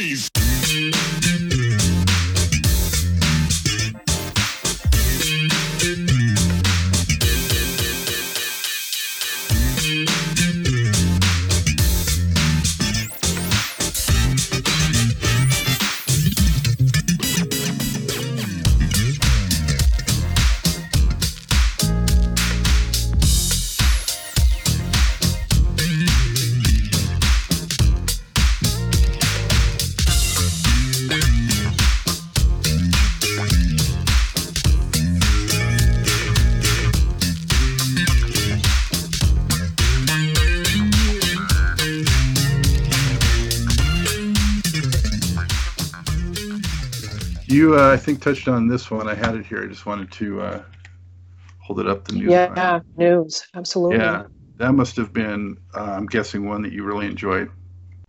Blaze. You, uh, I think, touched on this one. I had it here. I just wanted to uh, hold it up. The news. Yeah, news. Absolutely. Yeah, that must have been. Uh, I'm guessing one that you really enjoyed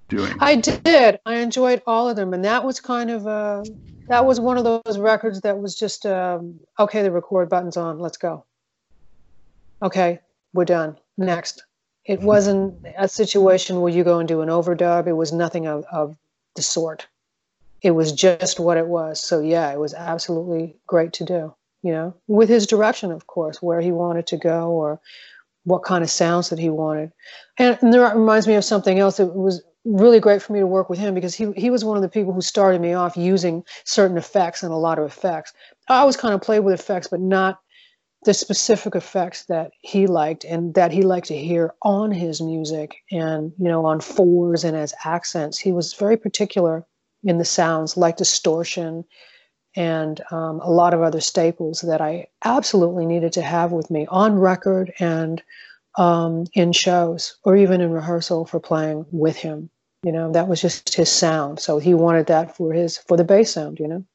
doing. I did. I enjoyed all of them, and that was kind of uh, that was one of those records that was just um, okay. The record button's on. Let's go. Okay, we're done. Next. It Mm-hmm. wasn't a situation where you go and do an overdub. It was nothing of, of the sort. It was just what it was. So yeah, it was absolutely great to do. You know, with his direction, of course, where he wanted to go or what kind of sounds that he wanted. And, and that reminds me of something else that was really great for me to work with him because he he was one of the people who started me off using certain effects and a lot of effects. I always kind of played with effects, but not the specific effects that he liked and that he liked to hear on his music and you know on fours and as accents. He was very particular in the sounds, like distortion and um, a lot of other staples that I absolutely needed to have with me on record and um, in shows or even in rehearsal for playing with him. You know, that was just his sound. So he wanted that for his for the bass sound. You know.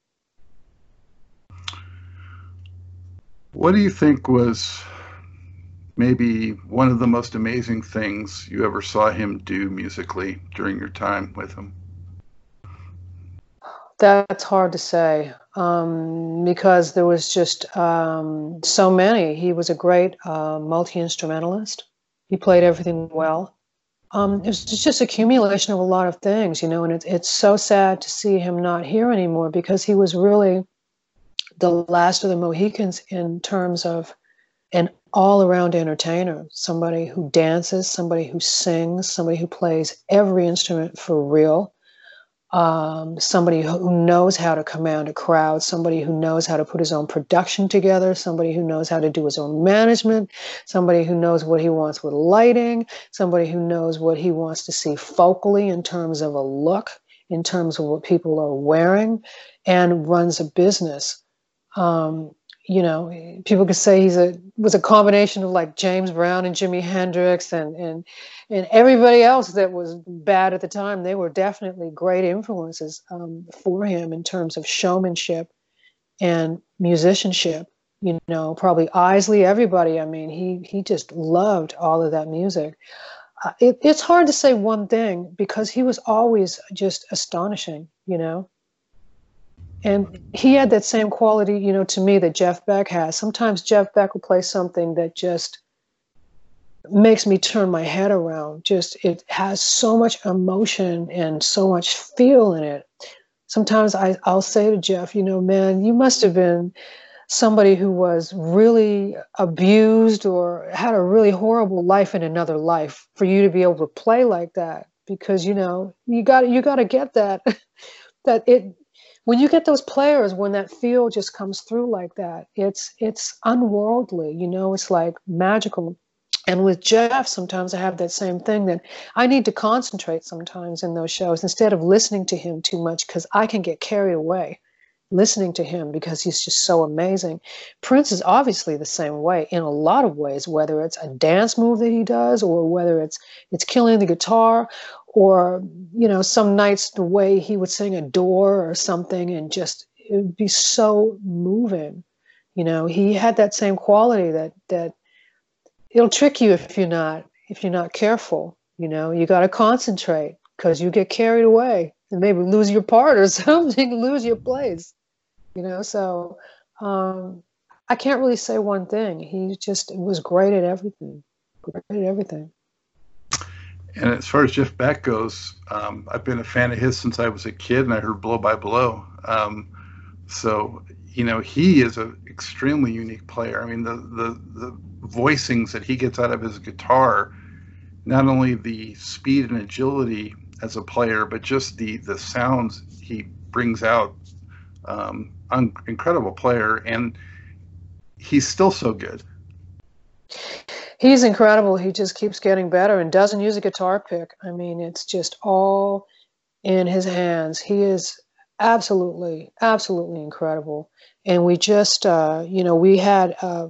What do you think was maybe one of the most amazing things you ever saw him do musically during your time with him? That's hard to say um, because there was just um, so many. He was a great uh, multi instrumentalist. He played everything well. Um, it was just accumulation of a lot of things, you know, and it's it's so sad to see him not here anymore because he was really the last of the Mohicans in terms of an all around entertainer, somebody who dances, somebody who sings, somebody who plays every instrument for real um, somebody who knows how to command a crowd, somebody who knows how to put his own production together, somebody who knows how to do his own management, somebody who knows what he wants with lighting, somebody who knows what he wants to see focally in terms of a look, in terms of what people are wearing, and runs a business. Um, you know, people could say he's a was a combination of like James Brown and Jimi Hendrix and and and everybody else that was bad at the time. They were definitely great influences um, for him in terms of showmanship and musicianship. You know, probably Isley, everybody. I mean, he he just loved all of that music. Uh, it, it's hard to say one thing because he was always just astonishing. You know, and he had that same quality, you know, to me that Jeff Beck has. Sometimes Jeff Beck will play something that just makes me turn my head around. Just it has so much emotion and so much feel in it. Sometimes I, I'll say to Jeff, you know, man, you must have been somebody who was really abused or had a really horrible life in another life for you to be able to play like that. Because, you know, you got you got to get that that it when you get those players when that feel just comes through like that it's it's unworldly you know it's like magical. And with jeff sometimes i have that same thing that i need to concentrate sometimes in those shows instead of listening to him too much because i can get carried away listening to him because he's just so amazing. Prince is obviously the same way in a lot of ways whether it's a dance move that he does or whether it's it's killing the guitar or you know some nights the way he would sing Adore or something and just it would be so moving you know. He had that same quality that that it'll trick you if you're not if you're not careful you know. You got to concentrate because you get carried away and maybe lose your part or something lose your place you know. So um i can't really say one thing. He just was great at everything great at everything And as far as Jeff Beck goes, um, I've been a fan of his since I was a kid, and I heard Blow by Blow. Um, so you know, he is an extremely unique player. I mean, the the the voicings that he gets out of his guitar, not only the speed and agility as a player, but just the the sounds he brings out. Um, un- incredible player, and he's still so good. He's incredible. He just keeps getting better and doesn't use a guitar pick. I mean, it's just all in his hands. He is absolutely, absolutely incredible. And we just, uh, you know, we had, uh,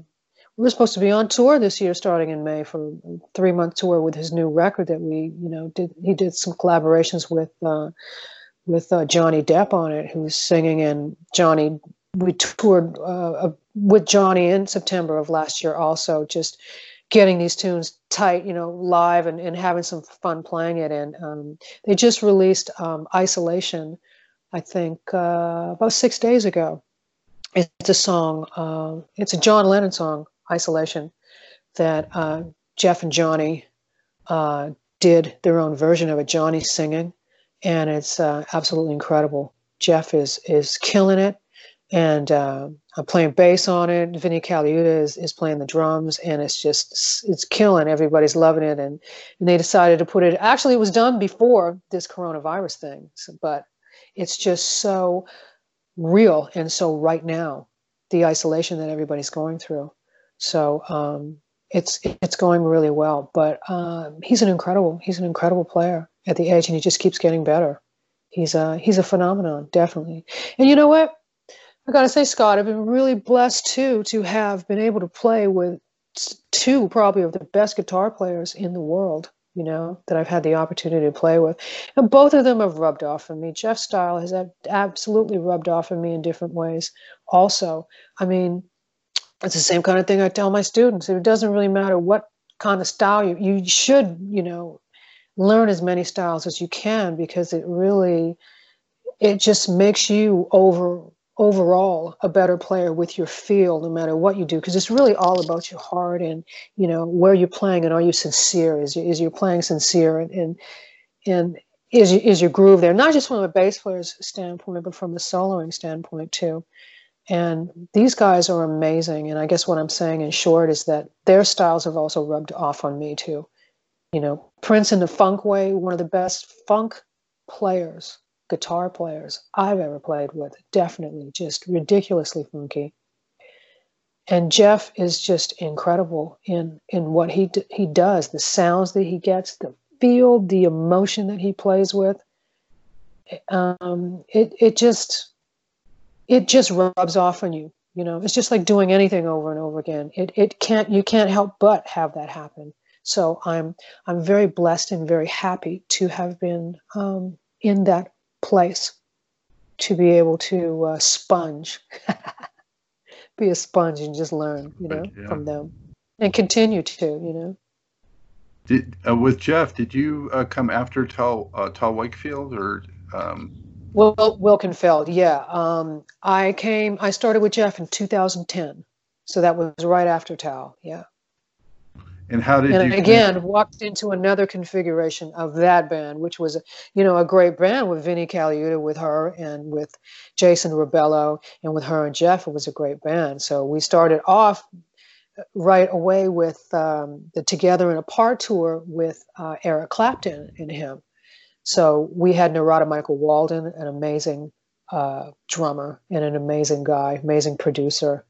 we were supposed to be on tour this year starting in May for a three month tour with his new record that we, you know, did. He did some collaborations with, uh, with uh, Johnny Depp on it, who's singing, and Johnny. We toured uh, with Johnny in September of last year, also just getting these tunes tight, you know, live and, and having some fun playing it. And um, they just released um, Isolation, I think, uh, about six days ago. It's a song, uh, it's a John Lennon song, Isolation, that uh, Jeff and Johnny uh, did their own version of it, Johnny singing and it's uh, absolutely incredible. Jeff is is killing it, and uh, I'm playing bass on it. Vinnie Colaiuta is, is playing the drums, and it's just it's killing. Everybody's loving it, and and they decided to put it. Actually, it was done before this coronavirus thing, so, but it's just so real and so right now, the isolation that everybody's going through. So um, it's it's going really well. But um, he's an incredible he's an incredible player at the age, and he just keeps getting better. He's a he's a phenomenon, definitely. And you know what? I gotta say, Scott, I've been really blessed too to have been able to play with two probably of the best guitar players in the world. You know that I've had the opportunity to play with, and both of them have rubbed off on me. Jeff's style has absolutely rubbed off on me in different ways. Also, I mean, it's the same kind of thing I tell my students. It doesn't really matter what kind of style you you should you know learn as many styles as you can because it really it just makes you over overall a better player with your feel no matter what you do because it's really all about your heart and you know where you're playing and are you sincere? Is is your playing sincere and and, and is, is your groove there? Not just from a bass player's standpoint but from a soloing standpoint too. And these guys are amazing. And i guess what i'm saying in short is that their styles have also rubbed off on me too. You know, Prince in the funk way, one of the best funk players, guitar players I've ever played with. Definitely just ridiculously funky. And Jeff is just incredible in in what he he does, the sounds that he gets, the feel, the emotion that he plays with. Um, it it just it just rubs off on you. You know, it's just like doing anything over and over again. It it can't you can't help but have that happen. So I'm I'm very blessed and very happy to have been um, in that place to be able to uh, sponge, be a sponge and just learn, you know, yeah. from them, and continue to, you know. Did uh, with Jeff? Did you uh, come after Tal uh, Tal Wakefield or? Um... Wil- Wilkenfeld, yeah. Um, I came. I started with Jeff in 2010, so that was right after Tal. Yeah. And how did and you again walked into another configuration of that band, which was you know a great band with Vinnie Colaiuta, with her and with Jason Rebello, and with her and Jeff. It was a great band. So we started off right away with um, the Together and Apart tour with uh, Eric Clapton and him. So we had Narada Michael Walden, an amazing uh, drummer and an amazing guy, amazing producer,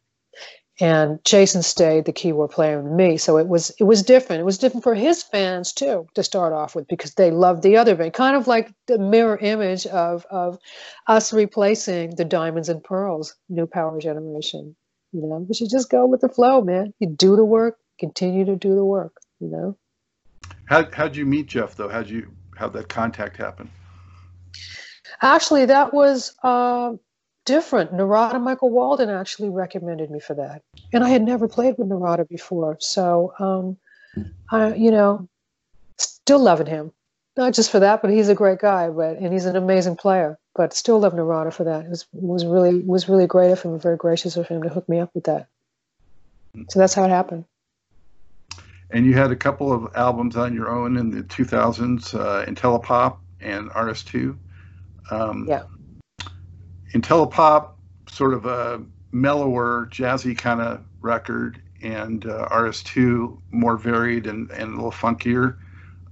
and Jason stayed the keyboard player with me. So it was it was different. It was different for his fans too to start off with because they loved the other band, kind of like the mirror image of of us replacing the Diamonds and Pearls, New Power Generation. You know, we should just go with the flow, man. You do the work, continue to do the work. You know. How how'd you meet Jeff though? How'd you how that contact happen? Actually, that was. Uh, different. Narada Michael Walden actually recommended me for that, and I had never played with Narada before. So, um, I, you know, still loving him, not just for that, but he's a great guy, but and he's an amazing player. But still love Narada for that. It was was really was really great of him, very gracious of him to hook me up with that. So that's how it happened. and you had a couple of albums on your own in the 2000s, uh, Intellipop and RS2. Um, yeah. Intellipop, sort of a mellower, jazzy kind of record, and uh, RS2 more varied and, and a little funkier.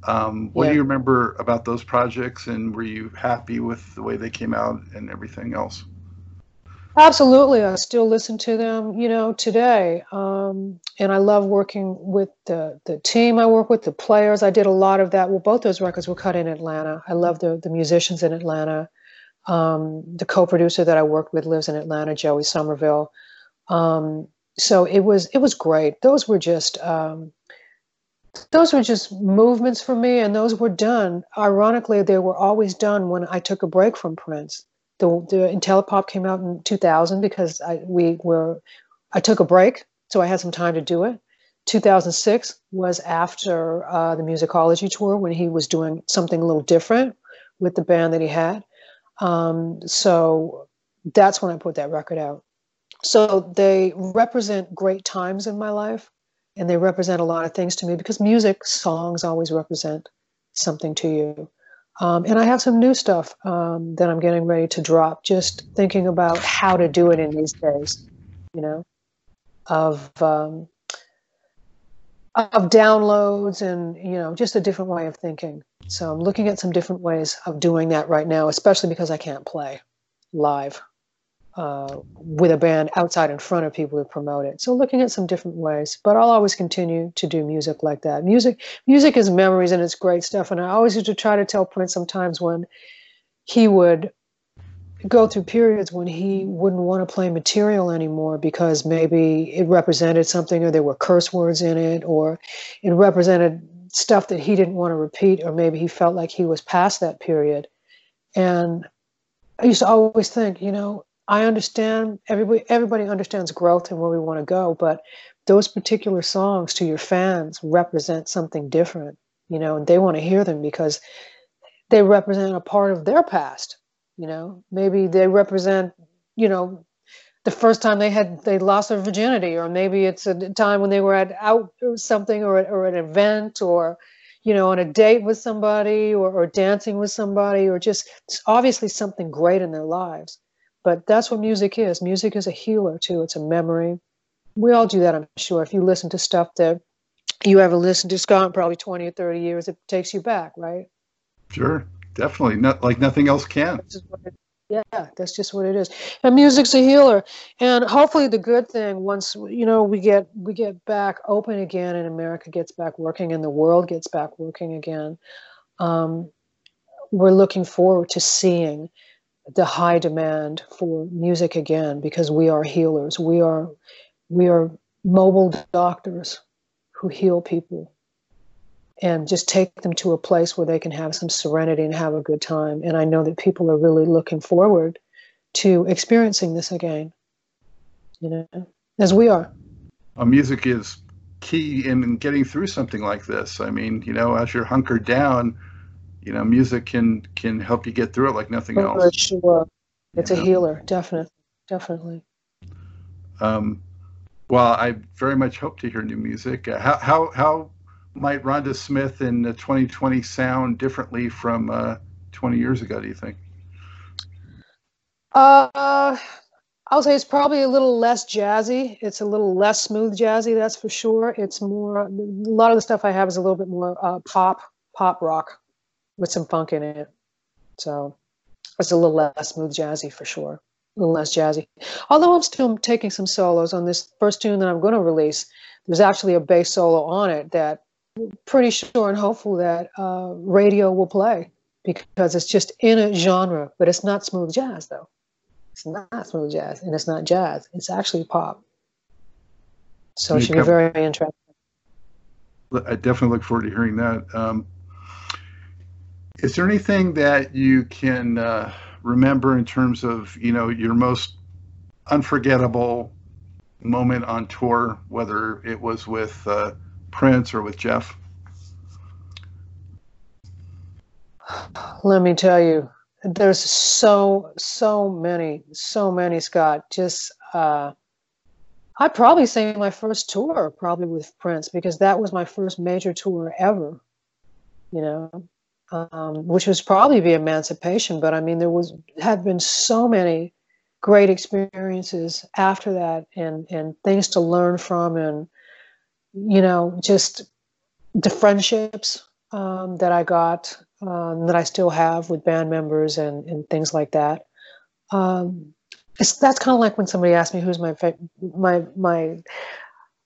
Um, what yeah. do you remember about those projects, and were you happy with the way they came out and everything else? Absolutely, I still listen to them, you know, today, um, and I love working with the the team I work with, the players. I did a lot of that. Well, both those records were cut in Atlanta. I love the the musicians in Atlanta. Um, the co-producer that I worked with lives in Atlanta, Joey Somerville. Um, so it was it was great. Those were just um, those were just movements for me, and those were done. Ironically, they were always done when I took a break from Prince. The the Intellipop came out in 2000 because I we were I took a break, so I had some time to do it. 2006 was after uh, the musicology tour when he was doing something a little different with the band that he had. Um, so that's when I put that record out. So they represent great times in my life and they represent a lot of things to me because music songs always represent something to you. Um, and I have some new stuff um, that I'm getting ready to drop, just thinking about how to do it in these days, you know, of um, of downloads and you know just a different way of thinking. So I'm looking at some different ways of doing that right now, especially because I can't play live uh, with a band outside in front of people to promote it. So looking at some different ways, but I'll always continue to do music like that. Music, music is memories and it's great stuff. And I always used to try to tell Prince sometimes when he would go through periods when he wouldn't want to play material anymore because maybe it represented something or there were curse words in it or it represented stuff that he didn't want to repeat or maybe he felt like he was past that period. And I used to always think, you know, I understand everybody everybody understands growth and where we want to go, but those particular songs to your fans represent something different, you know, and they want to hear them because they represent a part of their past, you know. Maybe they represent, you know, the first time they had they lost their virginity, or maybe it's a time when they were at out something or or an event or you know, on a date with somebody or, or dancing with somebody or just obviously something great in their lives. But that's what music is. Music is a healer too. It's a memory. We all do that, I'm sure. If you listen to stuff that you ever listened to, Scott, probably 20 or 30 years, it takes you back, right? Sure, definitely. Not like nothing else can. yeah, that's just what it is. And music's a healer. And hopefully, the good thing once you know we get we get back open again, and America gets back working, and the world gets back working again. Um, we're looking forward to seeing the high demand for music again because we are healers. We are we are mobile doctors who heal people and just take them to a place where they can have some serenity and have a good time. And I know that people are really looking forward to experiencing this again. You know, as we are. Well, music is key in getting through something like this. I mean, you know, as you're hunkered down, you know, music can can help you get through it like nothing oh, else. Sure, it's you a know? healer, definitely, definitely. Um, well, I very much hope to hear new music. Uh, how how how might Rhonda Smith in 2020 sound differently from uh, 20 years ago? Do you think? Uh, I'll say it's probably a little less jazzy. It's a little less smooth jazzy, that's for sure. It's more a lot of the stuff I have is a little bit more uh, pop, pop rock with some funk in it. So it's a little less smooth jazzy for sure. A little less jazzy. Although I'm still taking some solos on this first tune that I'm going to release. There's actually a bass solo on it that pretty sure and hopeful that uh, radio will play because it's just in a genre, but it's not smooth jazz though. It's not smooth jazz and it's not jazz. It's actually pop. So it should be very interesting. I definitely look forward to hearing that. Um, is there anything that you can uh, remember in terms of you know your most unforgettable moment on tour, whether it was with uh, Prince or with Jeff? Let me tell you, there's so so many, so many, Scott. Just uh, I'd probably say my first tour, probably with Prince, because that was my first major tour ever. You know, um, which was probably the Emancipation. But I mean, there was had been so many great experiences after that, and and things to learn from, and you know, just the friendships um, that I got um, that I still have with band members and and things like that. Um, it's, that's kind of like when somebody asks me who's my my my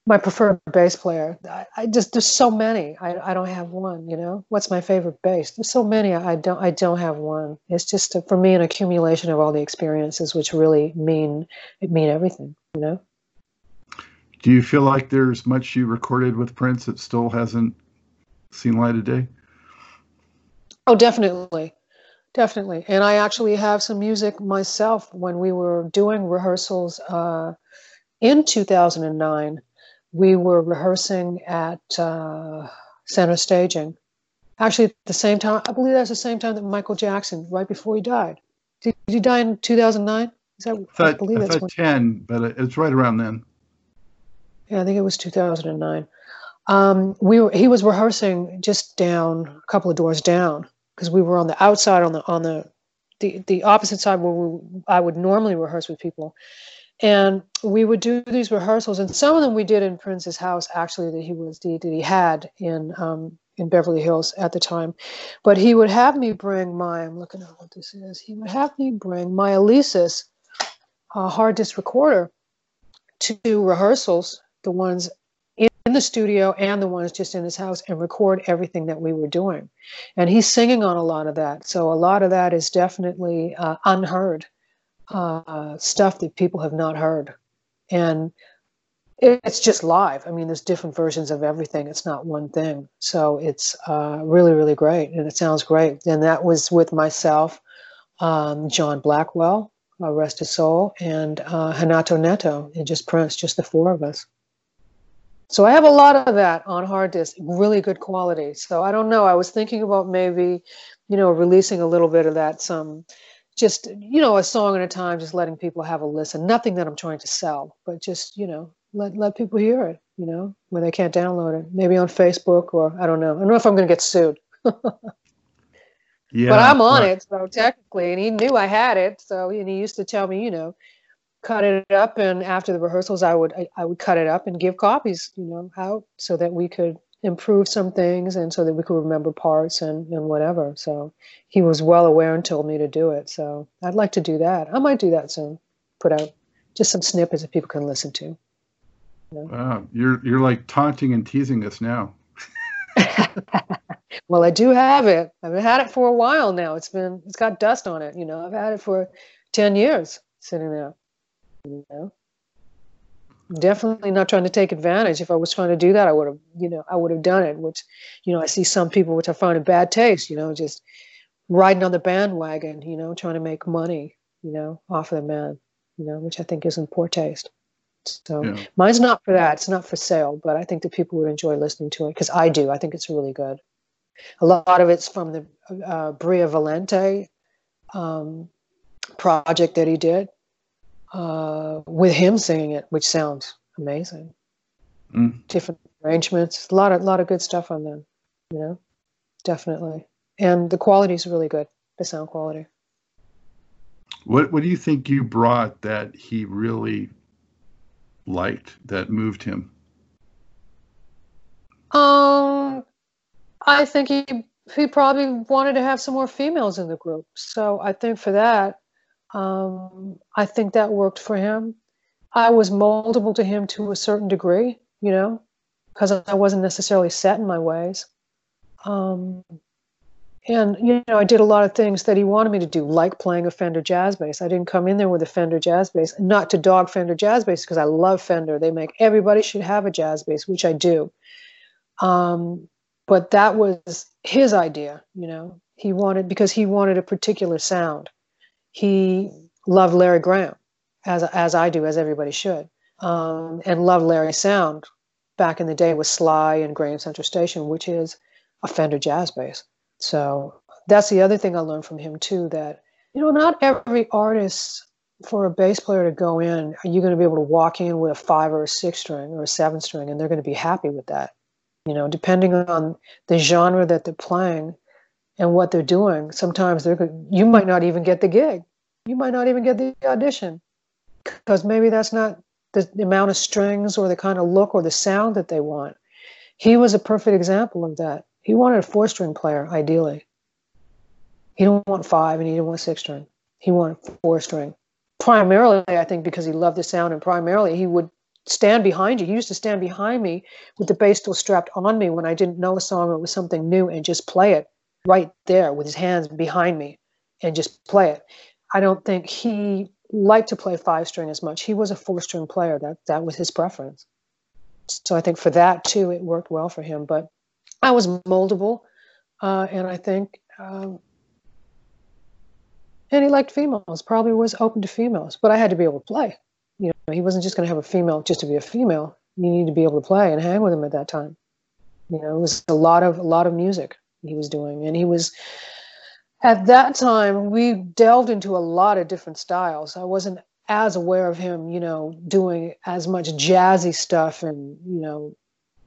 my preferred bass player. I, I, just there's so many. I, I don't have one. You know, what's my favorite bass? There's so many. I don't I don't have one. It's just a, for me an accumulation of all the experiences, which really mean it mean everything. You know. Do you feel like there's much you recorded with Prince that still hasn't seen light of day? Oh, definitely. Definitely. And I actually have some music myself when we were doing rehearsals uh, in 2009. We were rehearsing at uh, Center Staging. Actually, at the same time, I believe that's the same time that Michael Jackson, right before he died. Did, did he die in 2009? Is that, I, thought, I believe I that's when, 10, but it's right around then. Yeah, I think it was 2009. Um, we were, he was rehearsing just down, a couple of doors down because we were on the outside on the on the the, the opposite side where we, I would normally rehearse with people. And we would do these rehearsals, and some of them we did in Prince's house, actually, that he was that he had in um, in Beverly Hills at the time. But he would have me bring my I'm looking at what this is. He would have me bring my Alesis uh, hard disk recorder to rehearsals, the ones in the studio and the ones just in his house and record everything that we were doing. And he's singing on a lot of that. So a lot of that is definitely uh, unheard uh, stuff that people have not heard. And it's just live. I mean, there's different versions of everything. It's not one thing. So it's uh, really, really great. And it sounds great. And that was with myself, um, John Blackwell, uh, rest his soul, and uh, Renato Neto, and just Prince, just the four of us. So I have a lot of that on hard disk, really good quality. So I don't know. I was thinking about maybe, you know, releasing a little bit of that, some just, you know, a song at a time, just letting people have a listen. Nothing that I'm trying to sell, but just, you know, let let people hear it, you know, when they can't download it. Maybe on Facebook or I don't know. I don't know if I'm gonna get sued. yeah. But I'm on right. it, so technically, and he knew I had it. So and he used to tell me, you know, cut it up and after the rehearsals i would I, I, would cut it up and give copies you know out so that we could improve some things and so that we could remember parts and, and whatever. So he was well aware and told me to do it. So i'd like to do that. I might do that soon. Put out just some snippets that people can listen to. You know? wow. You're you're like taunting and teasing us now. Well i do have it. I've had it for a while now. It's been it's got dust on it you know. I've had it for 10 years sitting there you know? Definitely not trying to take advantage. If i was trying to do that i would have you know i would have done it which you know i see some people which i find a bad taste you know just riding on the bandwagon you know trying to make money you know off of the man you know which i think is in poor taste. So yeah. mine's not for that. It's not for sale but i think that people would enjoy listening to it because i do. I think it's really good. A lot of it's from the uh, bria valente um, project that he did uh, with him singing it, which sounds amazing. Mm. Different arrangements, a lot of lot of good stuff on them. You know, definitely, and the quality is really good. The sound quality. What What do you think you brought that he really liked that moved him? Um, I think he he probably wanted to have some more females in the group. So I think for that, um, I think that worked for him. I was moldable to him to a certain degree, you know, because I wasn't necessarily set in my ways. Um, and you know, I did a lot of things that he wanted me to do, like playing a Fender jazz bass. I didn't come in there with a Fender jazz bass, not to dog Fender jazz bass because I love Fender. They make everybody should have a jazz bass, which I do. Um, but that was his idea, you know. He wanted because he wanted a particular sound he loved Larry Graham, as as I do, as everybody should, um, and loved Larry's sound back in the day with Sly and Graham Central Station, which is a Fender jazz bass. So that's the other thing I learned from him too. That you know, not every artist for a bass player to go in, are you going to be able to walk in with a five or a six string or a seven string, and they're going to be happy with that? You know, depending on the genre that they're playing and what they're doing, sometimes they're you might not even get the gig. You might not even get the audition because maybe that's not the, the amount of strings or the kind of look or the sound that they want. He was a perfect example of that. He wanted a four string player, ideally. He didn't want five and he didn't want six string. He wanted four string. Primarily, I think, because he loved the sound, and primarily he would stand behind you. He used to stand behind me with the bass still strapped on me when I didn't know a song or it was something new and just play it right there with his hands behind me and just play it. I don't think he liked to play five string as much. He was a four string player. That that was his preference. So I think for that too, it worked well for him. But I was moldable, uh, and I think, um, and he liked females. Probably was open to females, but I had to be able to play. You know, he wasn't just going to have a female just to be a female. You need to be able to play and hang with him at that time. You know, it was a lot of a lot of music he was doing, and he was at that time we delved into a lot of different styles. I wasn't as aware of him you know doing as much jazzy stuff and you know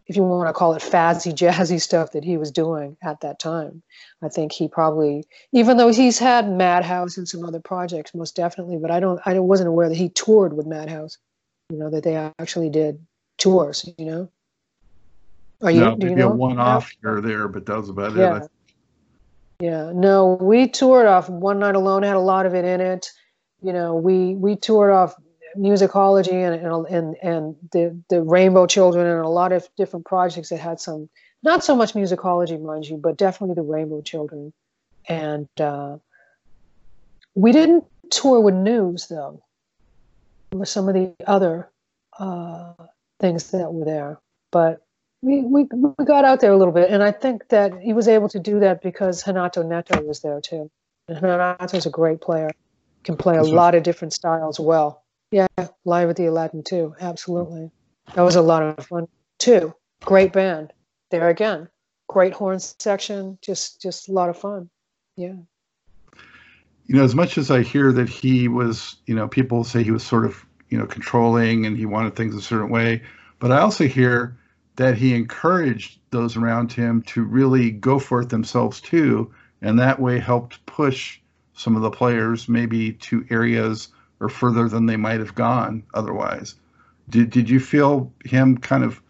if you want to call it fazzy jazzy stuff that he was doing at that time. I think he probably even though he's had madhouse and some other projects most definitely but i don't i wasn't aware that he toured with madhouse you know that they actually did tours you know are you, no, maybe you know? a one-off here or there but that was about yeah. it yeah, no, we toured off One Night Alone had a lot of it in it. You know, we we toured off musicology and and and the the Rainbow Children and a lot of different projects that had some not so much musicology, mind you, but definitely the Rainbow Children. And uh, we didn't tour with News though. With some of the other uh, things that were there, but we, we, we got out there a little bit, and I think that he was able to do that because Renato Neto was there too. And Renato's a great player, can play a lot of different styles well. Yeah, live at the Aladdin too, absolutely. That was a lot of fun too. Great band. There again, great horn section, just just a lot of fun. Yeah. You know, as much as I hear that he was, you know, people say he was sort of, you know, controlling and he wanted things a certain way, but I also hear that he encouraged those around him to really go for it themselves too, and that way helped push some of the players maybe to areas or further than they might have gone otherwise. Did did you feel him kind of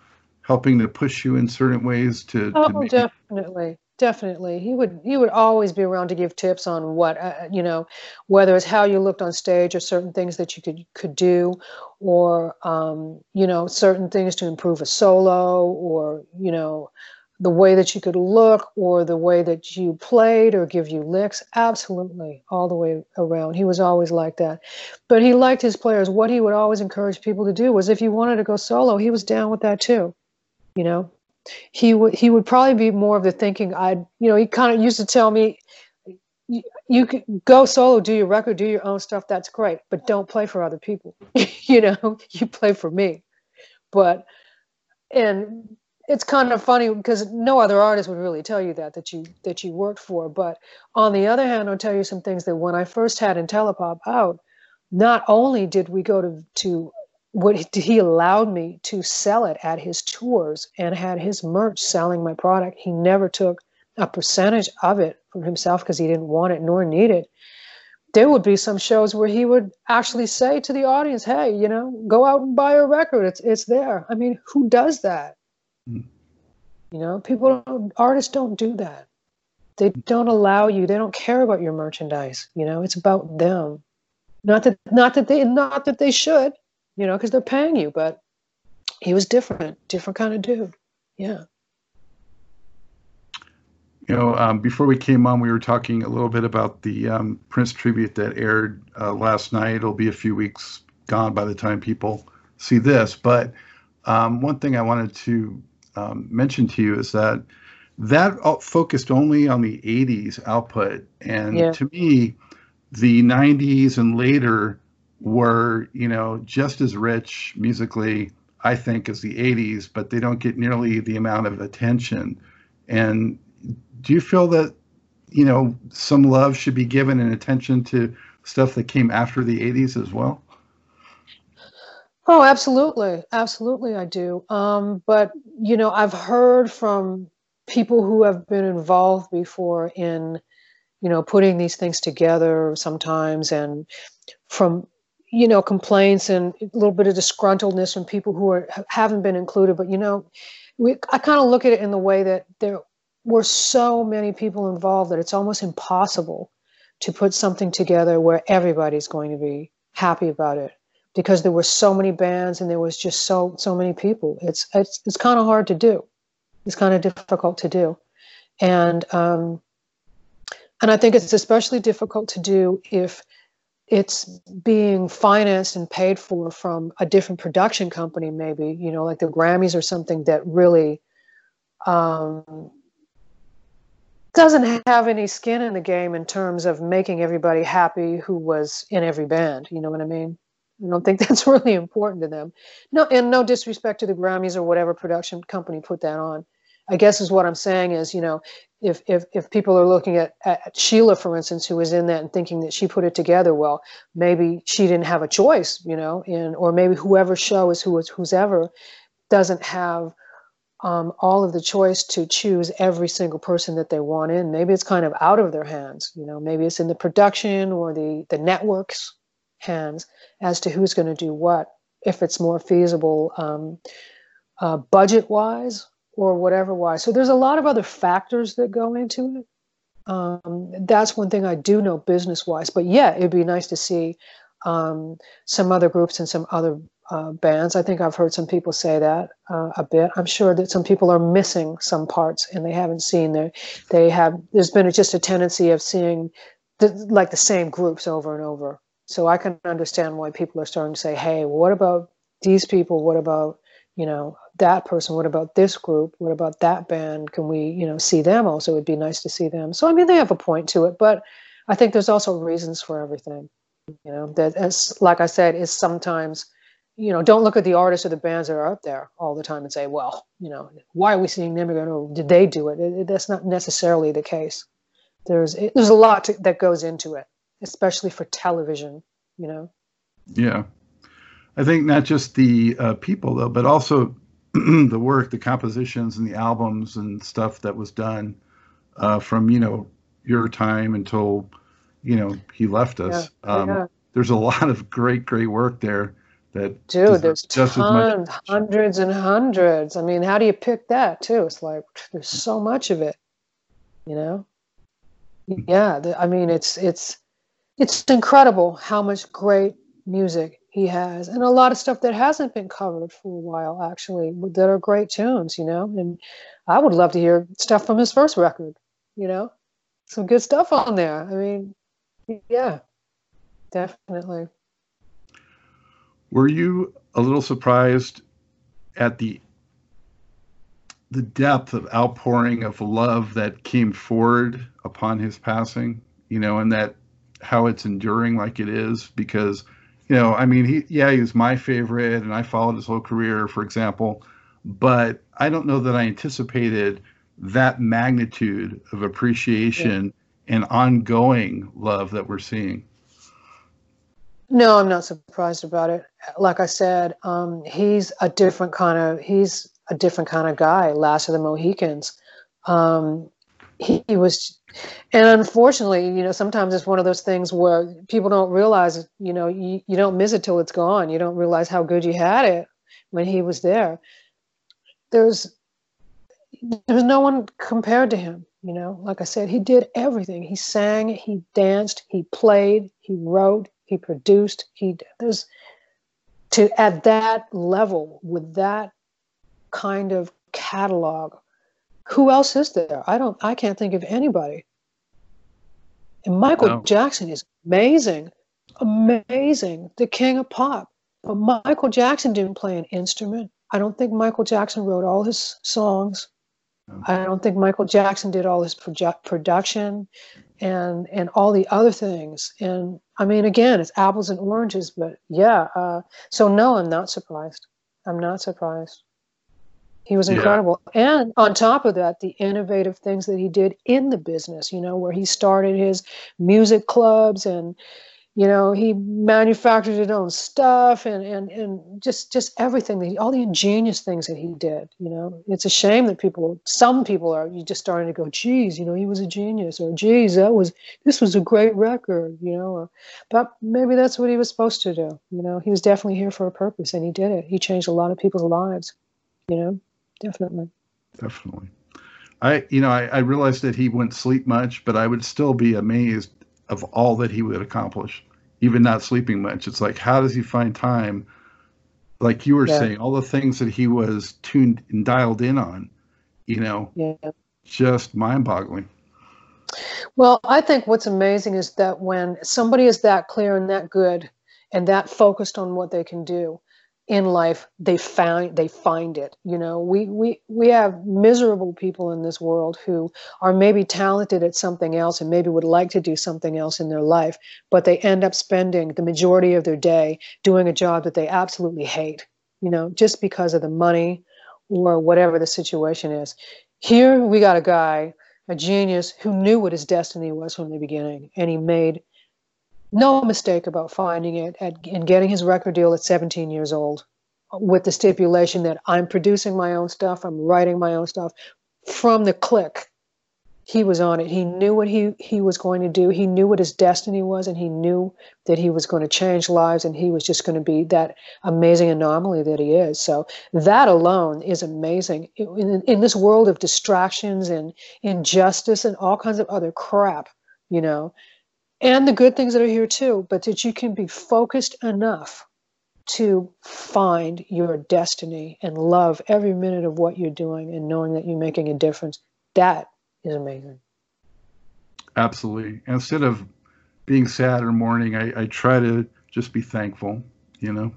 helping to push you in certain ways to? Oh, to definitely definitely. He would he would always be around to give tips on what uh, you know whether it's how you looked on stage or certain things that you could could do or um, you know certain things to improve a solo or you know the way that you could look or the way that you played or give you licks. Absolutely all the way around. He was always like that. But he liked his players. What he would always encourage people to do was if you wanted to go solo he was down with that too you know he would he would probably be more of the thinking I'd you know he kind of used to tell me you, you could go solo do your record do your own stuff that's great but don't play for other people. You know you play for me. But and it's kind of funny because no other artist would really tell you that that you that you worked for. But on the other hand i'll tell you some things that when i first had Intellipop out not only did we go to to what he allowed me to sell it at his tours and had his merch selling my product. He never took a percentage of it for himself because he didn't want it nor need it. There would be some shows where he would actually say to the audience, "Hey, you know, go out and buy a record. It's it's there." I mean, who does that? Mm. You know, people, artists don't do that. They don't allow you. They don't care about your merchandise. You know, it's about them. Not that not that they not that they should you know, because they're paying you. But he was different, different kind of dude. Yeah. You know, um, before we came on, we were talking a little bit about the um, Prince tribute that aired uh, last night. It'll be a few weeks gone by the time people see this. But um, one thing I wanted to um, mention to you is that that focused only on the 80s output. And yeah. to me, the 90s and later were, you know, just as rich musically, I think, as the 80s, but they don't get nearly the amount of attention. And do you feel that, you know, some love should be given and attention to stuff that came after the 80s as well? Oh, absolutely. Absolutely, I do. Um, but, you know, I've heard from people who have been involved before in, you know, putting these things together sometimes and from, you know, complaints and a little bit of disgruntledness from people who are, haven't been included. But, you know, we, I kind of look at it in the way that there were so many people involved that it's almost impossible to put something together where everybody's going to be happy about it because there were so many bands and there was just so so many people. It's it's it's kind of hard to do. It's kind of difficult to do, and um, and I think it's especially difficult to do if it's being financed and paid for from a different production company, maybe you know, like the Grammys or something that really um, doesn't have any skin in the game in terms of making everybody happy who was in every band. You know what I mean? I don't think that's really important to them. No, and no disrespect to the Grammys or whatever production company put that on. I guess is what I'm saying is, you know, if if if people are looking at, at Sheila, for instance, who was in that and thinking that she put it together, well, maybe she didn't have a choice, you know, in or maybe whoever show is who is who's ever doesn't have um, all of the choice to choose every single person that they want in. Maybe it's kind of out of their hands, you know. Maybe it's in the production or the the networks hands as to who's going to do what, if it's more feasible um, uh, budget wise or whatever why. So there's a lot of other factors that go into it. Um, that's one thing I do know business wise. But yeah, it'd be nice to see um, some other groups and some other uh, bands. I think I've heard some people say that uh, a bit. I'm sure that some people are missing some parts and they haven't seen there. They have. There's been just a tendency of seeing the, like the same groups over and over. So I can understand why people are starting to say, hey, what about these people? What about, you know, that person? What about this group? What about that band? Can we, you know, see them also? It'd be nice to see them. So, I mean, they have a point to it, but I think there's also reasons for everything, you know, that as, like I said, is sometimes, you know, don't look at the artists or the bands that are up there all the time and say, well, you know, why are we seeing them again? Or did they do it? it, it that's not necessarily the case. There's, it, there's a lot to, that goes into it especially for television, you know? Yeah. I think not just the uh, people, though, but also the work, the compositions, and the albums and stuff that was done uh, from, you know, your time until, you know, he left us. Yeah. Um, yeah. There's a lot of great, great work there. That Dude, there's just tons, hundreds and hundreds. I mean, how do you pick that too? It's like there's so much of it, you know. Yeah, the, I mean, it's it's it's incredible how much great music he has and a lot of stuff that hasn't been covered for a while actually that are great tunes you know and i would love to hear stuff from his first record you know some good stuff on there. I mean yeah definitely. Were you a little surprised at the the depth of outpouring of love that came forward upon his passing you know and that how it's enduring like it is? Because you know i mean he yeah he was my favorite and i followed his whole career for example but i don't know that i anticipated that magnitude of appreciation yeah. and ongoing love that we're seeing. No i'm not surprised about it. Like i said um, he's a different kind of he's a different kind of guy last of the mohicans. Um, he, he was and unfortunately you know sometimes it's one of those things where people don't realize you know you, you don't miss it till it's gone. You don't realize how good you had it when he was there. There's there's no one compared to him you know. Like i said he did everything. He sang he danced he played he wrote he produced he there's to at that level with that kind of catalog who else is there? I don't. I can't think of anybody. And Michael no. Jackson is amazing, amazing, the king of pop. But Michael Jackson didn't play an instrument. I don't think Michael Jackson wrote all his songs. No. I don't think Michael Jackson did all his produ- production and and all the other things. And I mean, again, it's apples and oranges, but yeah. Uh, so no, I'm not surprised. I'm not surprised. He was incredible. Yeah. And on top of that, the innovative things that he did in the business, you know, where he started his music clubs and you know he manufactured his own stuff and and and just just everything that he, all the ingenious things that he did you know it's a shame that people some people are you just starting to go geez you know he was a genius or geez that was this was a great record you know or, but maybe that's what he was supposed to do you know he was definitely here for a purpose and he did it he changed a lot of people's lives you know definitely definitely I, you know, I, I realized that he wouldn't sleep much, but I would still be amazed of all that he would accomplish, even not sleeping much. It's like, how does he find time? Like you were yeah. saying, all the things that he was tuned and dialed in on, you know, yeah. just mind boggling. Well, I think what's amazing is that when somebody is that clear and that good and that focused on what they can do, in life they find they find it you know? We we we have miserable people in this world who are maybe talented at something else and maybe would like to do something else in their life but they end up spending the majority of their day doing a job that they absolutely hate you know just because of the money or whatever the situation is. Here we got a guy a genius who knew what his destiny was from the beginning and he made no mistake about finding it at, and getting his record deal at 17 years old with the stipulation that I'm producing my own stuff, I'm writing my own stuff. From the click, he was on it. He knew what he, he was going to do. He knew what his destiny was, and he knew that he was going to change lives, and he was just going to be that amazing anomaly that he is. So that alone is amazing. In, in this world of distractions and injustice and all kinds of other crap, you know, and the good things that are here too, but that you can be focused enough to find your destiny and love every minute of what you're doing and knowing that you're making a difference. That is amazing. Absolutely. Instead of being sad or mourning, I, I try to just be thankful, you know?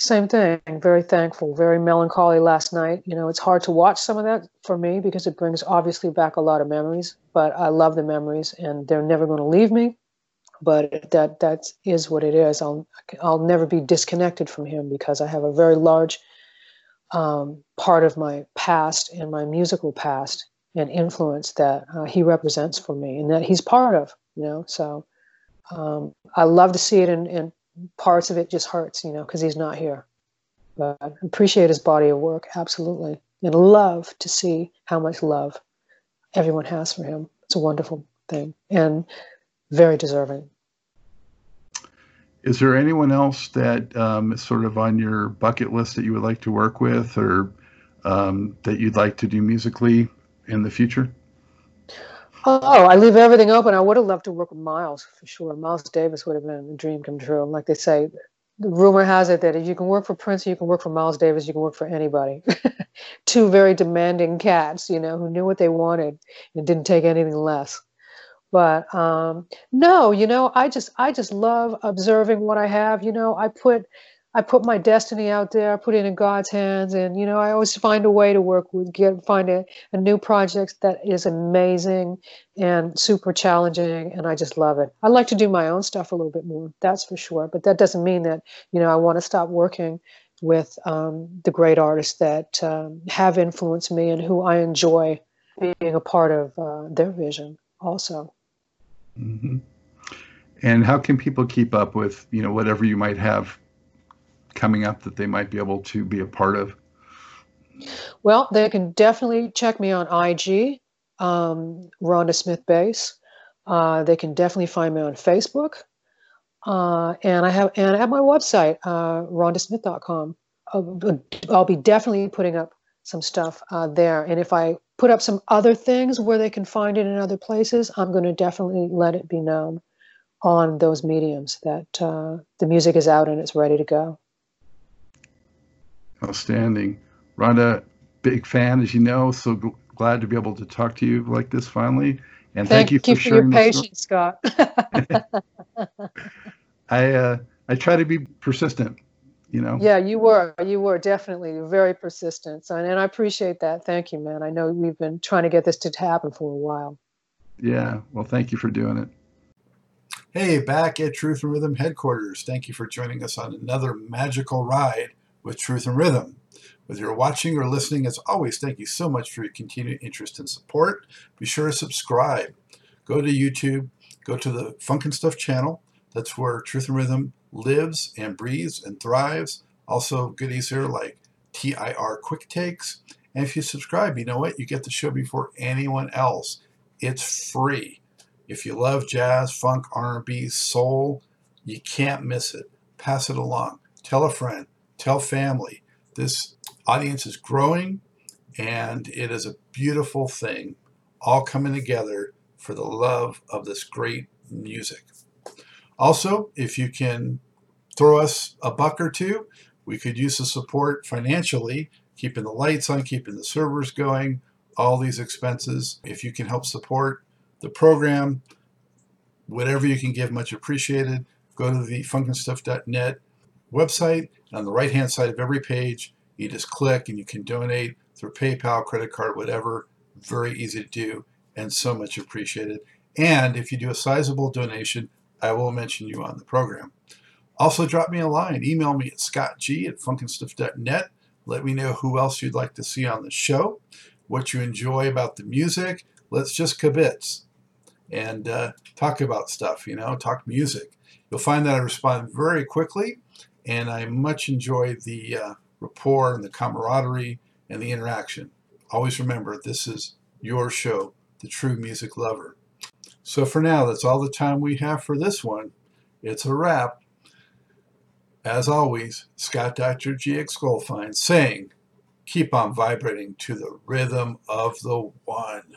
Same thing. Very thankful. Very melancholy last night. You know, it's hard to watch some of that for me because it brings obviously back a lot of memories. But I love the memories, and they're never going to leave me. But that that is what it is. I'll I'll never be disconnected from him because I have a very large um, part of my past and my musical past and influence that uh, he represents for me, and that he's part of. You know, so um, I love to see it in, in parts of it just hurts, you know, because he's not here. But appreciate his body of work, absolutely. And love to see how much love everyone has for him. It's a wonderful thing and very deserving. Is there anyone else that um, is sort of on your bucket list that you would like to work with or um, that you'd like to do musically in the future? Oh, I leave everything open. I would have loved to work with Miles for sure. Miles Davis would have been a dream come true. Like they say, the rumor has it that if you can work for Prince, you can work for Miles Davis, you can work for anybody. Two very demanding cats, you know, who knew what they wanted and didn't take anything less. But um, no, you know, I just I just love observing what I have. You know, I put I put my destiny out there, I put it in God's hands, and you know, I always find a way to work with, get find a, a new project that is amazing and super challenging, and I just love it. I like to do my own stuff a little bit more, that's for sure. But that doesn't mean that you know I want to stop working with um, the great artists that um, have influenced me and who I enjoy being a part of uh, their vision, also. Mm-hmm. And how can people keep up with you know whatever you might have coming up that they might be able to be a part of? Well, they can definitely check me on IG, um, Rhonda Smith Bass. Uh, they can definitely find me on Facebook. Uh, and I have and at my website, uh, rhondasmith.com. I'll, I'll be definitely putting up some stuff uh, there. And if I put up some other things where they can find it in other places, I'm going to definitely let it be known on those mediums that uh, the music is out and it's ready to go. Outstanding. Rhonda, big fan, as you know, so g- glad to be able to talk to you like this finally. And thank, thank you for, you for your patience, Scott. I uh, I try to be persistent, you know. Yeah, you were. You were definitely very persistent, so, and, and I appreciate that. Thank you, man. I know we've been trying to get this to happen for a while. Yeah. Well, thank you for doing it. Hey, back at Truth and Rhythm headquarters. Thank you for joining us on another magical ride with Truth and Rhythm. Whether you're watching or listening, as always, thank you so much for your continued interest and support. Be sure to subscribe. Go to YouTube, go to the Funkin' Stuff channel, That's where Truth and Rhythm lives and breathes and thrives. Also, goodies here like TIR Quick Takes. And if you subscribe, you know what? You get the show before anyone else. It's free. If you love jazz, funk, R&B, soul, you can't miss it. Pass it along. Tell a friend. Tell family. This audience is growing, and it is a beautiful thing, all coming together for the love of this great music. Also, if you can throw us a buck or two, we could use the support financially, keeping the lights on, keeping the servers going, all these expenses. If you can help support the program, whatever you can give, much appreciated. Go to the website. On the right hand side of every page, you just click and you can donate through PayPal, credit card, whatever. Very easy to do and so much appreciated. And if you do a sizable donation, I will mention you on the program. Also, drop me a line. Email me at scottg at funknstuff.net. Let me know who else you'd like to see on the show, what you enjoy about the music. Let's just kibitz and uh, talk about stuff, you know, talk music. You'll find that I respond very quickly, and I much enjoy the uh, rapport and the camaraderie and the interaction. Always remember, this is your show, The True Music Lover. So for now, that's all the time we have for this one. It's a wrap. As always, Scott Dr. GX Goldfine saying, keep on vibrating to the rhythm of the one.